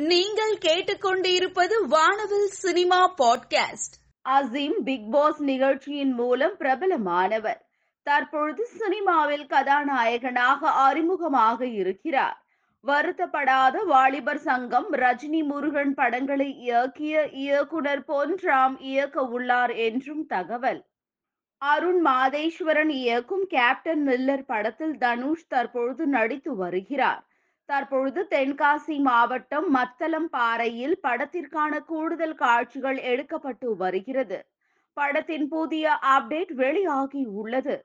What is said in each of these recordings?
நீங்கள் கேட்டுக்கொண்டிருப்பது Vaanavil cinema podcast. Azeem Bigg Boss நிகழ்ச்சியின் மூலம் பிரபலமானவர். தற்பொழுது சினிமாவில் கதாநாயகனாக அறிமுகமாக இருக்கிறார். வருத்தப்படாத வாலிபர் சங்கம் ரஜினி முருகன் படங்களை இயக்கிய இயக்குனர் பொன்ராம் இயக்க உள்ளார் என்றும் தகவல். அருண் மாதேஸ்வரன் இயக்கும் கேப்டன் மில்லர் படத்தில் தனுஷ் தற்பொழுது நடித்து வருகிறார். தற்பொழுது தென்காசி மாவட்டம் மத்தளம் பாறையில் படத்திற்கான கூடுதல் காட்சிகள் எடுக்கப்பட்டு வருகிறது. படத்தின் புதிய அப்டேட் வெளியாகி உள்ளது.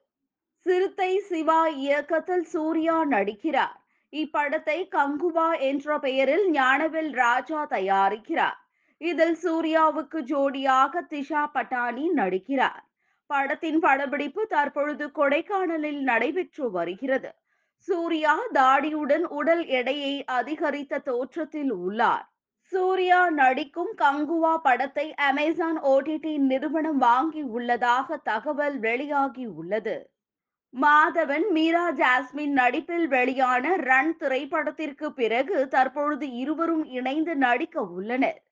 சிறுத்தை சிவா இயக்கத்தில் சூர்யா நடிக்கிறார். இப்படத்தை கங்குவா என்ற பெயரில் ஞானவேல் ராஜா தயாரிக்கிறார். இதில் சூர்யாவுக்கு ஜோடியாக திஷா பட்டானி நடிக்கிறார். படத்தின் படப்பிடிப்பு தற்பொழுது கொடைக்கானலில் நடைபெற்று வருகிறது. சூர்யா தாடியுடன் உடல் எடையை அதிகரித்த தோற்றத்தில் உள்ளார். சூர்யா நடிக்கும் கங்குவா படத்தை அமேசான் ஓடிடி நிறுவனம் வாங்கி உள்ளதாக தகவல் வெளியாகி உள்ளது. மாதவன் மீரா ஜாஸ்மின் நடிப்பில் வெளியான ரன் திரைப்படத்திற்கு பிறகு தற்பொழுது இருவரும் இணைந்து நடிக்க உள்ளனர்.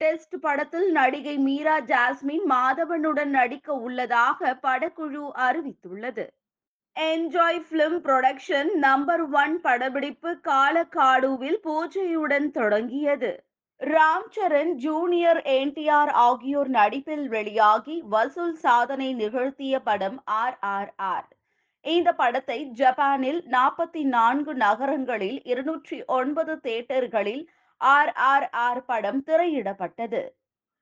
டெஸ்ட் படத்தில் நடிகை மீரா ஜாஸ்மின் மாதவனுடன் நடிக்க உள்ளதாக படக்குழு அறிவித்துள்ளது. Enjoy film production number one படப்பிடிப்பு காலக்காடுவில் பூஜையுடன் தொடங்கியது. ராம் சரண் ஜூனியர் என்டிஆர் ஆகியோர் நடிப்பில் வெளியாகி வசூல் சாதனை நிகழ்த்திய படம் ஆர் ஆர் ஆர். இந்த படத்தை ஜப்பானில் நாற்பத்தி நான்கு நகரங்களில் இருநூற்றி ஒன்பது தேட்டர்களில் ஆர் ஆர் ஆர் படம் திரையிடப்பட்டது.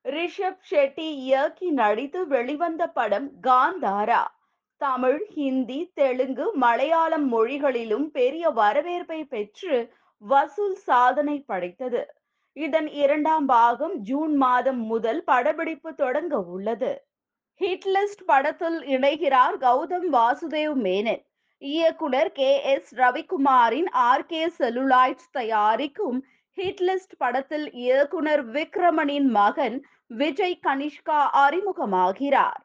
ரிஷப் ஷெட்டி இயக்கி நடித்து வெளிவந்த படம் காந்தாரா. தமிழ் ஹிந்தி தெலுங்கு மலையாளம் மொழிகளிலும் பெரிய வரவேற்பை பெற்று வசூல் சாதனை படைத்தது. இதன் இரண்டாம் பாகம் ஜூன் மாதம் முதல் படப்பிடிப்பு தொடங்க உள்ளது. ஹிட்லிஸ்ட் படத்தில் இணைகிறார் கௌதம் வாசுதேவ் மேனன். இயக்குனர் கே. எஸ். ரவிக்குமாரின் ஆர். கே. செலுலாய்ட்ஸ் தயாரிக்கும் ஹிட்லிஸ்ட் படத்தில் இயக்குனர் விக்ரமனின் மகன் விஜய் கனிஷ்கா அறிமுகமாகிறார்.